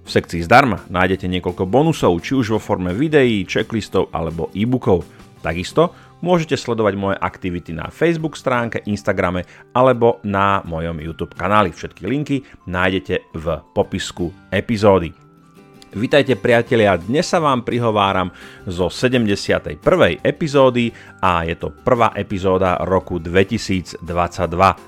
V sekcii zdarma nájdete niekoľko bonusov, či už vo forme videí, checklistov alebo e-bookov. Takisto môžete sledovať moje aktivity na Facebook stránke, Instagrame alebo na mojom YouTube kanáli. Všetky linky nájdete v popisku epizódy. Vitajte priatelia, dnes sa vám prihováram zo 71. epizódy a je to prvá epizóda roku 2022.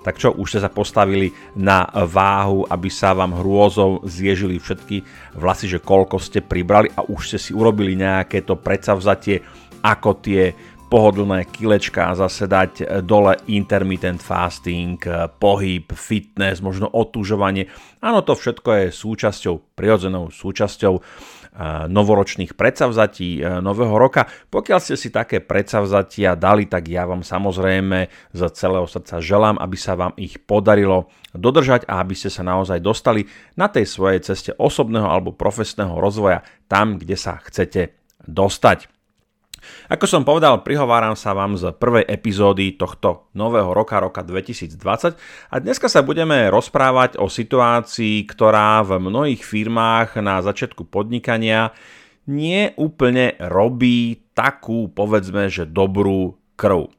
Tak čo, už ste sa postavili na váhu, aby sa vám hrôzou zježili všetky vlasy, že koľko ste pribrali a už ste si urobili nejaké to predsavzatie, ako tie pohodlné kilečka zase dať dole intermittent fasting, pohyb, fitness, možno otúžovanie. Áno, to všetko je súčasťou, prirodzenou súčasťou eh, novoročných predsavzatí nového roka. Pokiaľ ste si také predsavzatia dali, tak ja vám samozrejme z celého srdca želám, aby sa vám ich podarilo dodržať a aby ste sa naozaj dostali na tej svojej ceste osobného alebo profesného rozvoja tam, kde sa chcete dostať. Ako som povedal, prihováram sa vám z prvej epizódy tohto nového roka, roka 2020 a dneska sa budeme rozprávať o situácii, ktorá v mnohých firmách na začiatku podnikania nie úplne robí takú, povedzme, že dobrú krv.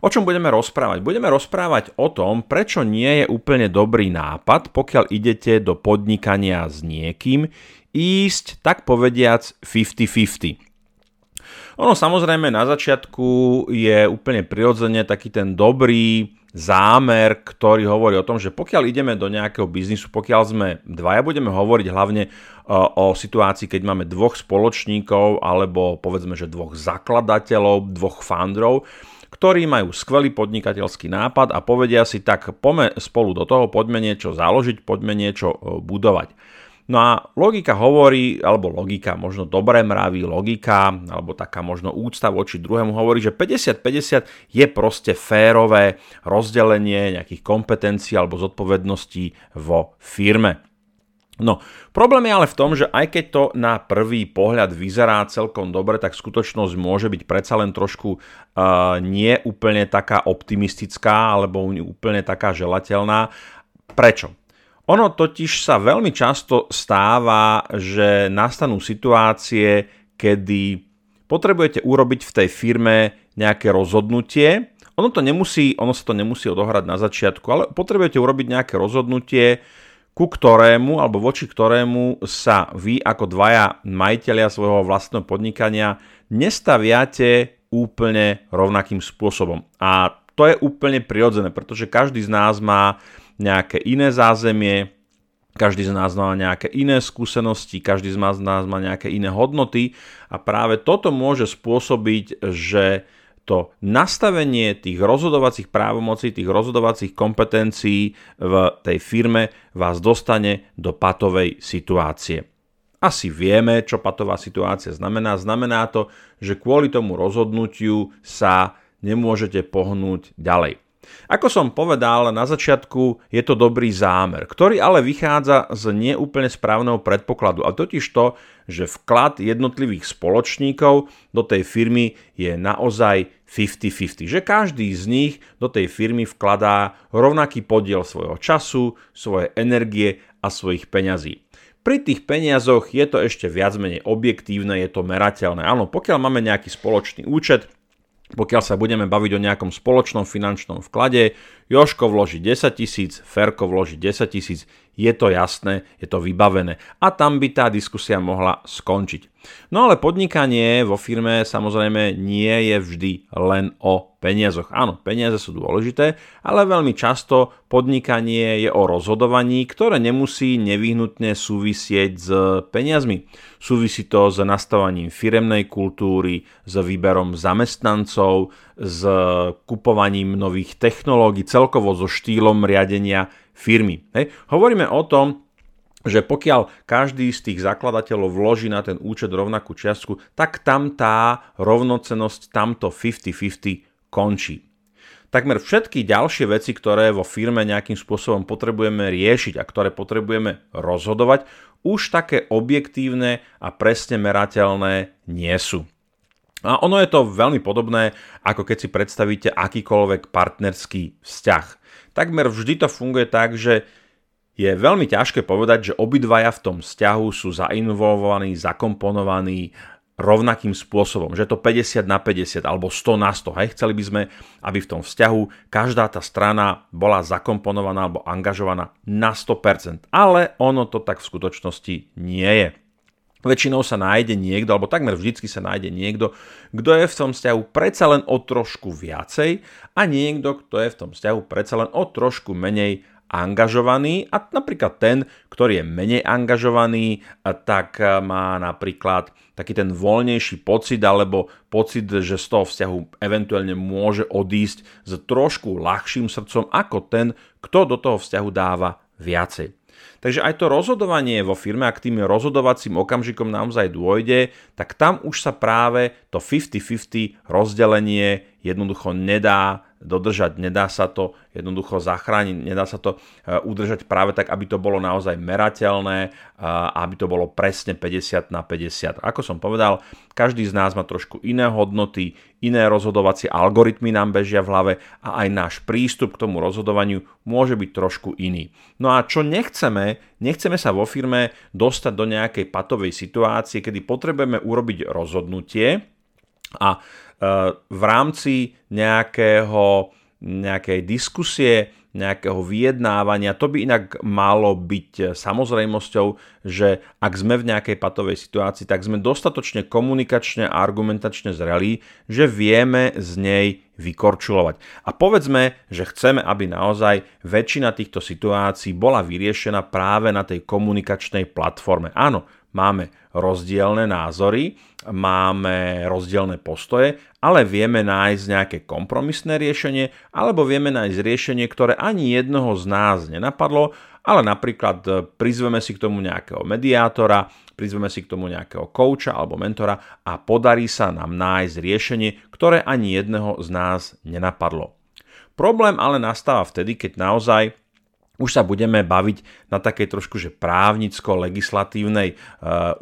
O čom budeme rozprávať? Budeme rozprávať o tom, prečo nie je úplne dobrý nápad, pokiaľ idete do podnikania s niekým, ísť, tak povediac, 50-50. Ono samozrejme na začiatku je úplne prirodzene taký ten dobrý zámer, ktorý hovorí o tom, že pokiaľ ideme do nejakého biznisu, pokiaľ sme dvaja, budeme hovoriť hlavne e, o situácii, keď máme dvoch spoločníkov alebo povedzme, že dvoch zakladateľov, dvoch fundrov, ktorí majú skvelý podnikateľský nápad a povedia si tak, poďme spolu do toho, poďme niečo založiť, poďme niečo e, budovať. No a logika hovorí, alebo logika, možno dobré mravy, logika, alebo taká možno úcta voči druhému hovorí, že 50-50 je proste férové rozdelenie nejakých kompetencií alebo zodpovedností vo firme. No, problém je ale v tom, že aj keď to na prvý pohľad vyzerá celkom dobre, tak skutočnosť môže byť predsa len trošku uh, nie úplne taká optimistická alebo úplne taká želateľná. Prečo? Ono totiž sa veľmi často stáva, že nastanú situácie, kedy potrebujete urobiť v tej firme nejaké rozhodnutie. Ono, to nemusí, ono sa to nemusí odohrať na začiatku, ale potrebujete urobiť nejaké rozhodnutie, ku ktorému alebo voči ktorému sa vy ako dvaja majiteľia svojho vlastného podnikania nestaviate úplne rovnakým spôsobom. A to je úplne prirodzené, pretože každý z nás má nejaké iné zázemie, každý z nás má nejaké iné skúsenosti, každý z nás má nejaké iné hodnoty a práve toto môže spôsobiť, že to nastavenie tých rozhodovacích právomocí, tých rozhodovacích kompetencií v tej firme vás dostane do patovej situácie. Asi vieme, čo patová situácia znamená. Znamená to, že kvôli tomu rozhodnutiu sa nemôžete pohnúť ďalej. Ako som povedal, na začiatku je to dobrý zámer, ktorý ale vychádza z neúplne správneho predpokladu a totiž to, že vklad jednotlivých spoločníkov do tej firmy je naozaj 50-50, že každý z nich do tej firmy vkladá rovnaký podiel svojho času, svojej energie a svojich peňazí. Pri tých peniazoch je to ešte viac menej objektívne, je to merateľné. Áno, pokiaľ máme nejaký spoločný účet, pokiaľ sa budeme baviť o nejakom spoločnom finančnom vklade, Joško vloží 10 tisíc, Ferko vloží 10 tisíc, je to jasné, je to vybavené. A tam by tá diskusia mohla skončiť. No ale podnikanie vo firme samozrejme nie je vždy len o peniazoch. Áno, peniaze sú dôležité, ale veľmi často podnikanie je o rozhodovaní, ktoré nemusí nevyhnutne súvisieť s peniazmi. Súvisí to s nastavovaním firemnej kultúry, s výberom zamestnancov, s kupovaním nových technológií, celkovo so štýlom riadenia firmy. Hej. Hovoríme o tom, že pokiaľ každý z tých zakladateľov vloží na ten účet rovnakú čiastku, tak tam tá rovnocenosť, tamto 50-50 končí. Takmer všetky ďalšie veci, ktoré vo firme nejakým spôsobom potrebujeme riešiť a ktoré potrebujeme rozhodovať, už také objektívne a presne merateľné nie sú. A ono je to veľmi podobné, ako keď si predstavíte akýkoľvek partnerský vzťah. Takmer vždy to funguje tak, že je veľmi ťažké povedať, že obidvaja v tom vzťahu sú zainvolvovaní, zakomponovaní rovnakým spôsobom, že to 50 na 50 alebo 100 na 100. Hej? Chceli by sme, aby v tom vzťahu každá tá strana bola zakomponovaná alebo angažovaná na 100%. Ale ono to tak v skutočnosti nie je. Väčšinou sa nájde niekto, alebo takmer vždycky sa nájde niekto, kto je v tom vzťahu predsa len o trošku viacej a niekto, kto je v tom vzťahu predsa len o trošku menej angažovaný a napríklad ten, ktorý je menej angažovaný, tak má napríklad taký ten voľnejší pocit alebo pocit, že z toho vzťahu eventuálne môže odísť s trošku ľahším srdcom ako ten, kto do toho vzťahu dáva viacej. Takže aj to rozhodovanie vo firme, ak tým rozhodovacím okamžikom naozaj dôjde, tak tam už sa práve to 50-50 rozdelenie jednoducho nedá dodržať, nedá sa to jednoducho zachrániť, nedá sa to e, udržať práve tak, aby to bolo naozaj merateľné, aby to bolo presne 50 na 50. Ako som povedal, každý z nás má trošku iné hodnoty, iné rozhodovacie algoritmy nám bežia v hlave a aj náš prístup k tomu rozhodovaniu môže byť trošku iný. No a čo nechceme, nechceme sa vo firme dostať do nejakej patovej situácie, kedy potrebujeme urobiť rozhodnutie a v rámci nejakého, nejakej diskusie, nejakého vyjednávania. To by inak malo byť samozrejmosťou, že ak sme v nejakej patovej situácii, tak sme dostatočne komunikačne a argumentačne zrelí, že vieme z nej vykorčulovať. A povedzme, že chceme, aby naozaj väčšina týchto situácií bola vyriešená práve na tej komunikačnej platforme. Áno, máme rozdielne názory, máme rozdielne postoje, ale vieme nájsť nejaké kompromisné riešenie, alebo vieme nájsť riešenie, ktoré ani jednoho z nás nenapadlo, ale napríklad e, prizveme si k tomu nejakého mediátora, prizveme si k tomu nejakého kouča alebo mentora a podarí sa nám nájsť riešenie, ktoré ani jedného z nás nenapadlo. Problém ale nastáva vtedy, keď naozaj už sa budeme baviť na takej trošku že právnicko-legislatívnej e,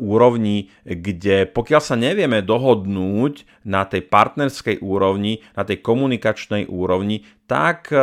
úrovni, kde pokiaľ sa nevieme dohodnúť na tej partnerskej úrovni, na tej komunikačnej úrovni, tak e,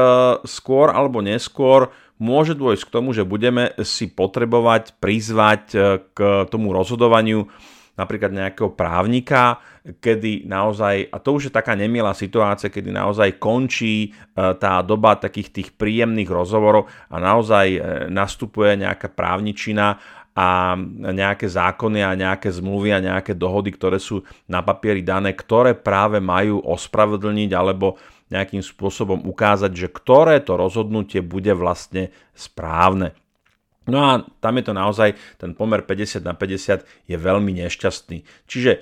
skôr alebo neskôr môže dôjsť k tomu, že budeme si potrebovať prizvať e, k tomu rozhodovaniu napríklad nejakého právnika, kedy naozaj, a to už je taká nemilá situácia, kedy naozaj končí e, tá doba takých tých príjemných rozhovorov a naozaj e, nastupuje nejaká právničina a nejaké zákony a nejaké zmluvy a nejaké dohody, ktoré sú na papieri dané, ktoré práve majú ospravedlniť alebo nejakým spôsobom ukázať, že ktoré to rozhodnutie bude vlastne správne. No a tam je to naozaj, ten pomer 50 na 50 je veľmi nešťastný. Čiže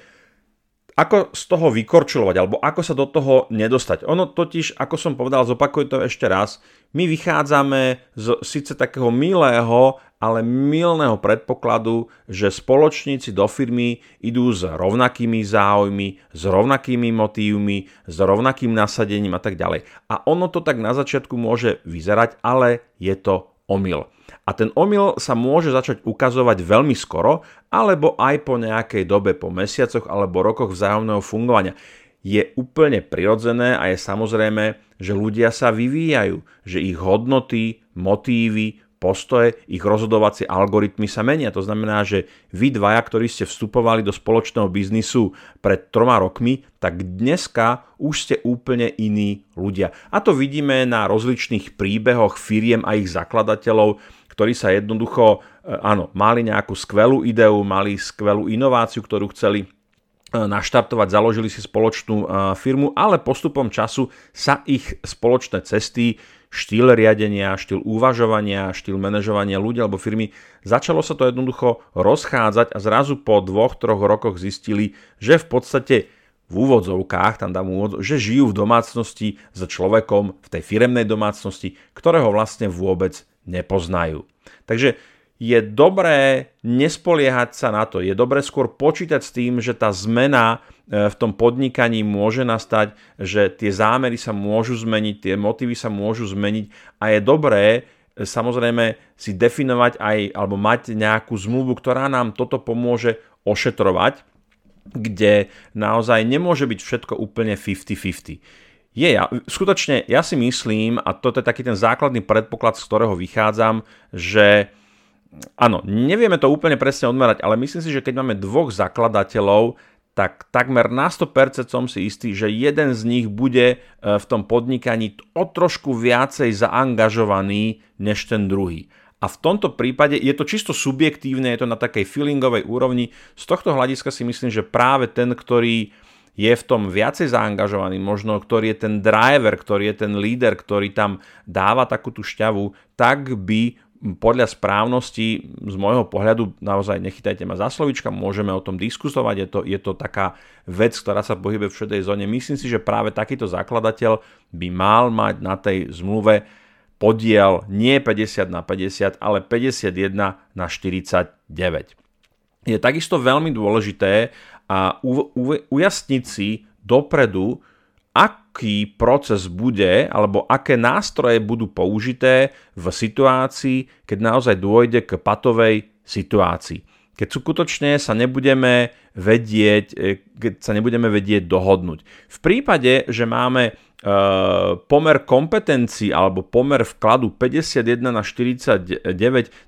ako z toho vykorčulovať, alebo ako sa do toho nedostať. Ono totiž, ako som povedal, zopakujem to ešte raz, my vychádzame z síce takého milého, ale milného predpokladu, že spoločníci do firmy idú s rovnakými záujmy, s rovnakými motívmi, s rovnakým nasadením a tak ďalej. A ono to tak na začiatku môže vyzerať, ale je to omyl. A ten omyl sa môže začať ukazovať veľmi skoro, alebo aj po nejakej dobe, po mesiacoch alebo rokoch vzájomného fungovania. Je úplne prirodzené a je samozrejme, že ľudia sa vyvíjajú, že ich hodnoty, motívy, postoje, ich rozhodovacie algoritmy sa menia. To znamená, že vy dvaja, ktorí ste vstupovali do spoločného biznisu pred troma rokmi, tak dneska už ste úplne iní ľudia. A to vidíme na rozličných príbehoch firiem a ich zakladateľov, ktorí sa jednoducho, e, áno, mali nejakú skvelú ideu, mali skvelú inováciu, ktorú chceli e, naštartovať, založili si spoločnú e, firmu, ale postupom času sa ich spoločné cesty, štýl riadenia, štýl uvažovania, štýl manažovania ľudí alebo firmy, začalo sa to jednoducho rozchádzať a zrazu po dvoch, troch rokoch zistili, že v podstate v úvodzovkách, tam dám úvod, že žijú v domácnosti s človekom v tej firemnej domácnosti, ktorého vlastne vôbec nepoznajú. Takže je dobré nespoliehať sa na to. Je dobré skôr počítať s tým, že tá zmena v tom podnikaní môže nastať, že tie zámery sa môžu zmeniť, tie motívy sa môžu zmeniť a je dobré e, samozrejme si definovať aj alebo mať nejakú zmluvu, ktorá nám toto pomôže ošetrovať, kde naozaj nemôže byť všetko úplne 50-50. Je, ja, skutočne, ja si myslím, a toto je taký ten základný predpoklad, z ktorého vychádzam, že áno, nevieme to úplne presne odmerať, ale myslím si, že keď máme dvoch zakladateľov, tak takmer na 100% som si istý, že jeden z nich bude e, v tom podnikaní o trošku viacej zaangažovaný než ten druhý. A v tomto prípade je to čisto subjektívne, je to na takej feelingovej úrovni. Z tohto hľadiska si myslím, že práve ten, ktorý je v tom viacej zaangažovaný, možno ktorý je ten driver, ktorý je ten líder, ktorý tam dáva takú tú šťavu, tak by podľa správnosti z môjho pohľadu naozaj nechytajte ma za slovička, môžeme o tom diskutovať, je to, je to taká vec, ktorá sa pohybuje v šedej zóne. Myslím si, že práve takýto zakladateľ by mal mať na tej zmluve podiel nie 50 na 50, ale 51 na 49. Je takisto veľmi dôležité, a u, u, ujasniť si dopredu, aký proces bude alebo aké nástroje budú použité v situácii, keď naozaj dôjde k patovej situácii. Keď skutočne sa nebudeme vedieť, e, keď sa nebudeme vedieť dohodnúť. V prípade, že máme e, pomer kompetencií alebo pomer vkladu 51 na 49,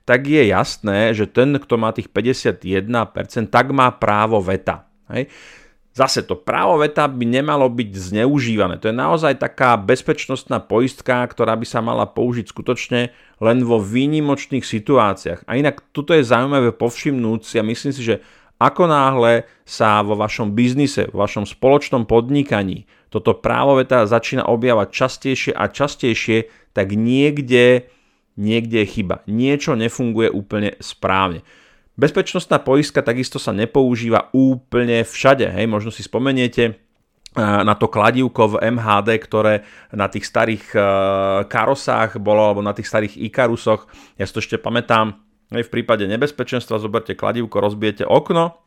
tak je jasné, že ten, kto má tých 51%, tak má právo veta. Hej. Zase to právo veta by nemalo byť zneužívané. To je naozaj taká bezpečnostná poistka, ktorá by sa mala použiť skutočne len vo výnimočných situáciách. A inak tuto je zaujímavé povšimnúť si a myslím si, že ako náhle sa vo vašom biznise, vo vašom spoločnom podnikaní toto právo veta začína objavať častejšie a častejšie, tak niekde, niekde je chyba. Niečo nefunguje úplne správne. Bezpečnostná poistka takisto sa nepoužíva úplne všade. Hej, možno si spomeniete, na to kladívko v MHD, ktoré na tých starých karosách bolo, alebo na tých starých Ikarusoch. Ja si to ešte pamätám, v prípade nebezpečenstva zoberte kladívko, rozbijete okno,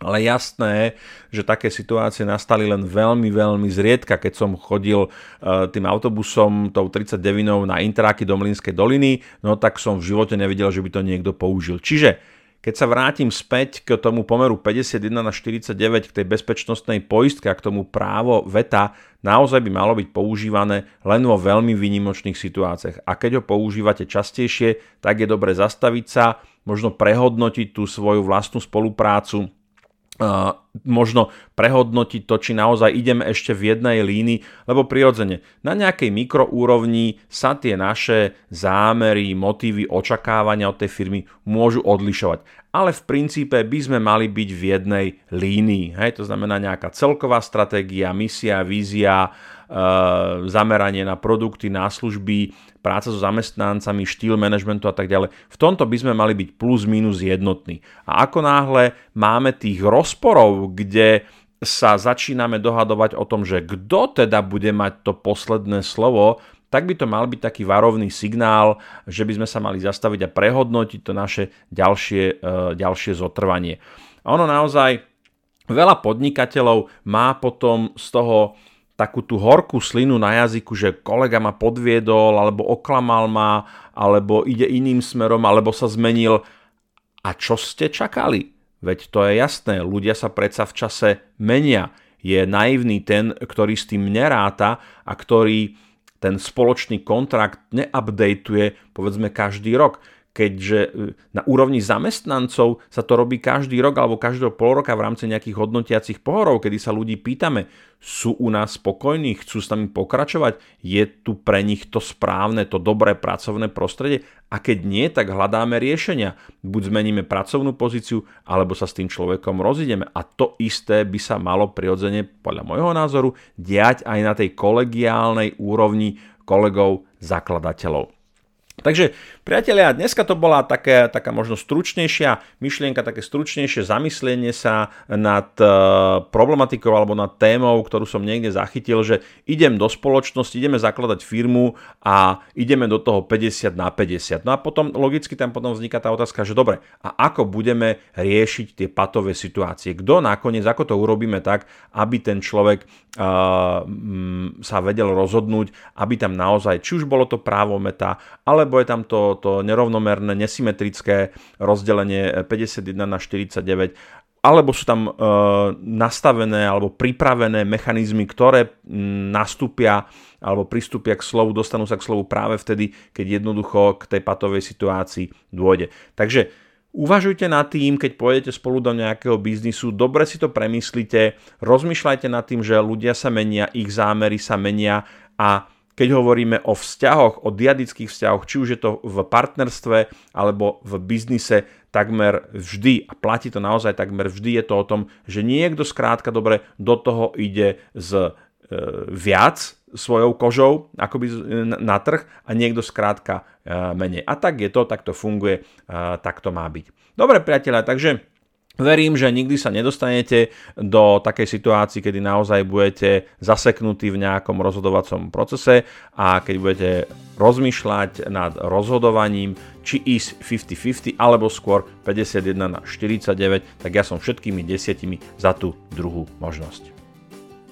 ale jasné, že také situácie nastali len veľmi, veľmi zriedka, keď som chodil tým autobusom, tou 39 na Interáky do Mlinskej doliny, no tak som v živote nevidel, že by to niekto použil. Čiže keď sa vrátim späť k tomu pomeru 51 na 49, k tej bezpečnostnej poistke a k tomu právo veta, naozaj by malo byť používané len vo veľmi výnimočných situáciách. A keď ho používate častejšie, tak je dobre zastaviť sa, možno prehodnotiť tú svoju vlastnú spoluprácu, možno prehodnotiť to, či naozaj ideme ešte v jednej línii, lebo prirodzene na nejakej mikroúrovni sa tie naše zámery, motívy, očakávania od tej firmy môžu odlišovať. Ale v princípe by sme mali byť v jednej línii. Hej? To znamená nejaká celková stratégia, misia, vízia, zameranie na produkty, na služby, práca so zamestnancami, štýl manažmentu a tak ďalej. V tomto by sme mali byť plus minus jednotní. A ako náhle máme tých rozporov, kde sa začíname dohadovať o tom, že kto teda bude mať to posledné slovo, tak by to mal byť taký varovný signál, že by sme sa mali zastaviť a prehodnotiť to naše ďalšie, eh, ďalšie zotrvanie. A ono naozaj, veľa podnikateľov má potom z toho takú tú horkú slinu na jazyku, že kolega ma podviedol, alebo oklamal ma, alebo ide iným smerom, alebo sa zmenil. A čo ste čakali? Veď to je jasné, ľudia sa predsa v čase menia. Je naivný ten, ktorý s tým neráta a ktorý ten spoločný kontrakt neupdateuje povedzme každý rok keďže e, na úrovni zamestnancov sa to robí každý rok alebo každého pol roka v rámci nejakých hodnotiacich pohorov, kedy sa ľudí pýtame, sú u nás spokojní, chcú s nami pokračovať, je tu pre nich to správne, to dobré pracovné prostredie a keď nie, tak hľadáme riešenia. Buď zmeníme pracovnú pozíciu, alebo sa s tým človekom rozídeme. A to isté by sa malo prirodzene, podľa môjho názoru, diať aj na tej kolegiálnej úrovni kolegov zakladateľov. Takže Priatelia, dneska to bola také, taká možno stručnejšia myšlienka, také stručnejšie zamyslenie sa nad uh, problematikou alebo nad témou, ktorú som niekde zachytil, že idem do spoločnosti, ideme zakladať firmu a ideme do toho 50 na 50. No a potom logicky tam potom vzniká tá otázka, že dobre, a ako budeme riešiť tie patové situácie? Kto nakoniec, ako to urobíme tak, aby ten človek uh, sa vedel rozhodnúť, aby tam naozaj, či už bolo to právo meta, alebo je tam to to, nerovnomerné, nesymetrické rozdelenie 51 na 49 alebo sú tam e, nastavené alebo pripravené mechanizmy, ktoré m, nastúpia alebo pristúpia k slovu, dostanú sa k slovu práve vtedy, keď jednoducho k tej patovej situácii dôjde. Takže uvažujte nad tým, keď pôjdete spolu do nejakého biznisu, dobre si to premyslite, rozmýšľajte nad tým, že ľudia sa menia, ich zámery sa menia a keď hovoríme o vzťahoch, o diadických vzťahoch, či už je to v partnerstve alebo v biznise, takmer vždy, a platí to naozaj takmer vždy, je to o tom, že niekto skrátka dobre do toho ide z e, viac svojou kožou akoby na trh a niekto skrátka e, menej. A tak je to, tak to funguje, e, tak to má byť. Dobre priateľa, takže Verím, že nikdy sa nedostanete do takej situácii, kedy naozaj budete zaseknutí v nejakom rozhodovacom procese a keď budete rozmýšľať nad rozhodovaním, či ísť 50-50 alebo skôr 51 na 49, tak ja som všetkými desiatimi za tú druhú možnosť.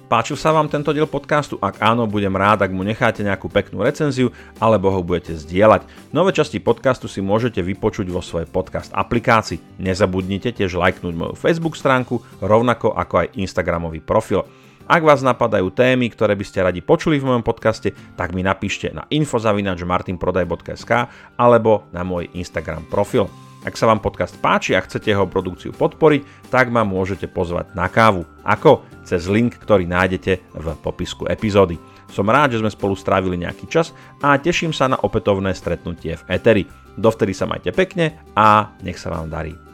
Páčil sa vám tento diel podcastu? Ak áno, budem rád, ak mu necháte nejakú peknú recenziu alebo ho budete zdieľať. Nové časti podcastu si môžete vypočuť vo svojej podcast aplikácii. Nezabudnite tiež lajknúť moju Facebook stránku, rovnako ako aj Instagramový profil. Ak vás napadajú témy, ktoré by ste radi počuli v mojom podcaste, tak mi napíšte na infozavinačmartinprodaj.sk alebo na môj Instagram profil. Ak sa vám podcast páči a chcete jeho produkciu podporiť, tak ma môžete pozvať na kávu. Ako? Cez link, ktorý nájdete v popisku epizódy. Som rád, že sme spolu strávili nejaký čas a teším sa na opätovné stretnutie v Eteri. Dovtedy sa majte pekne a nech sa vám darí.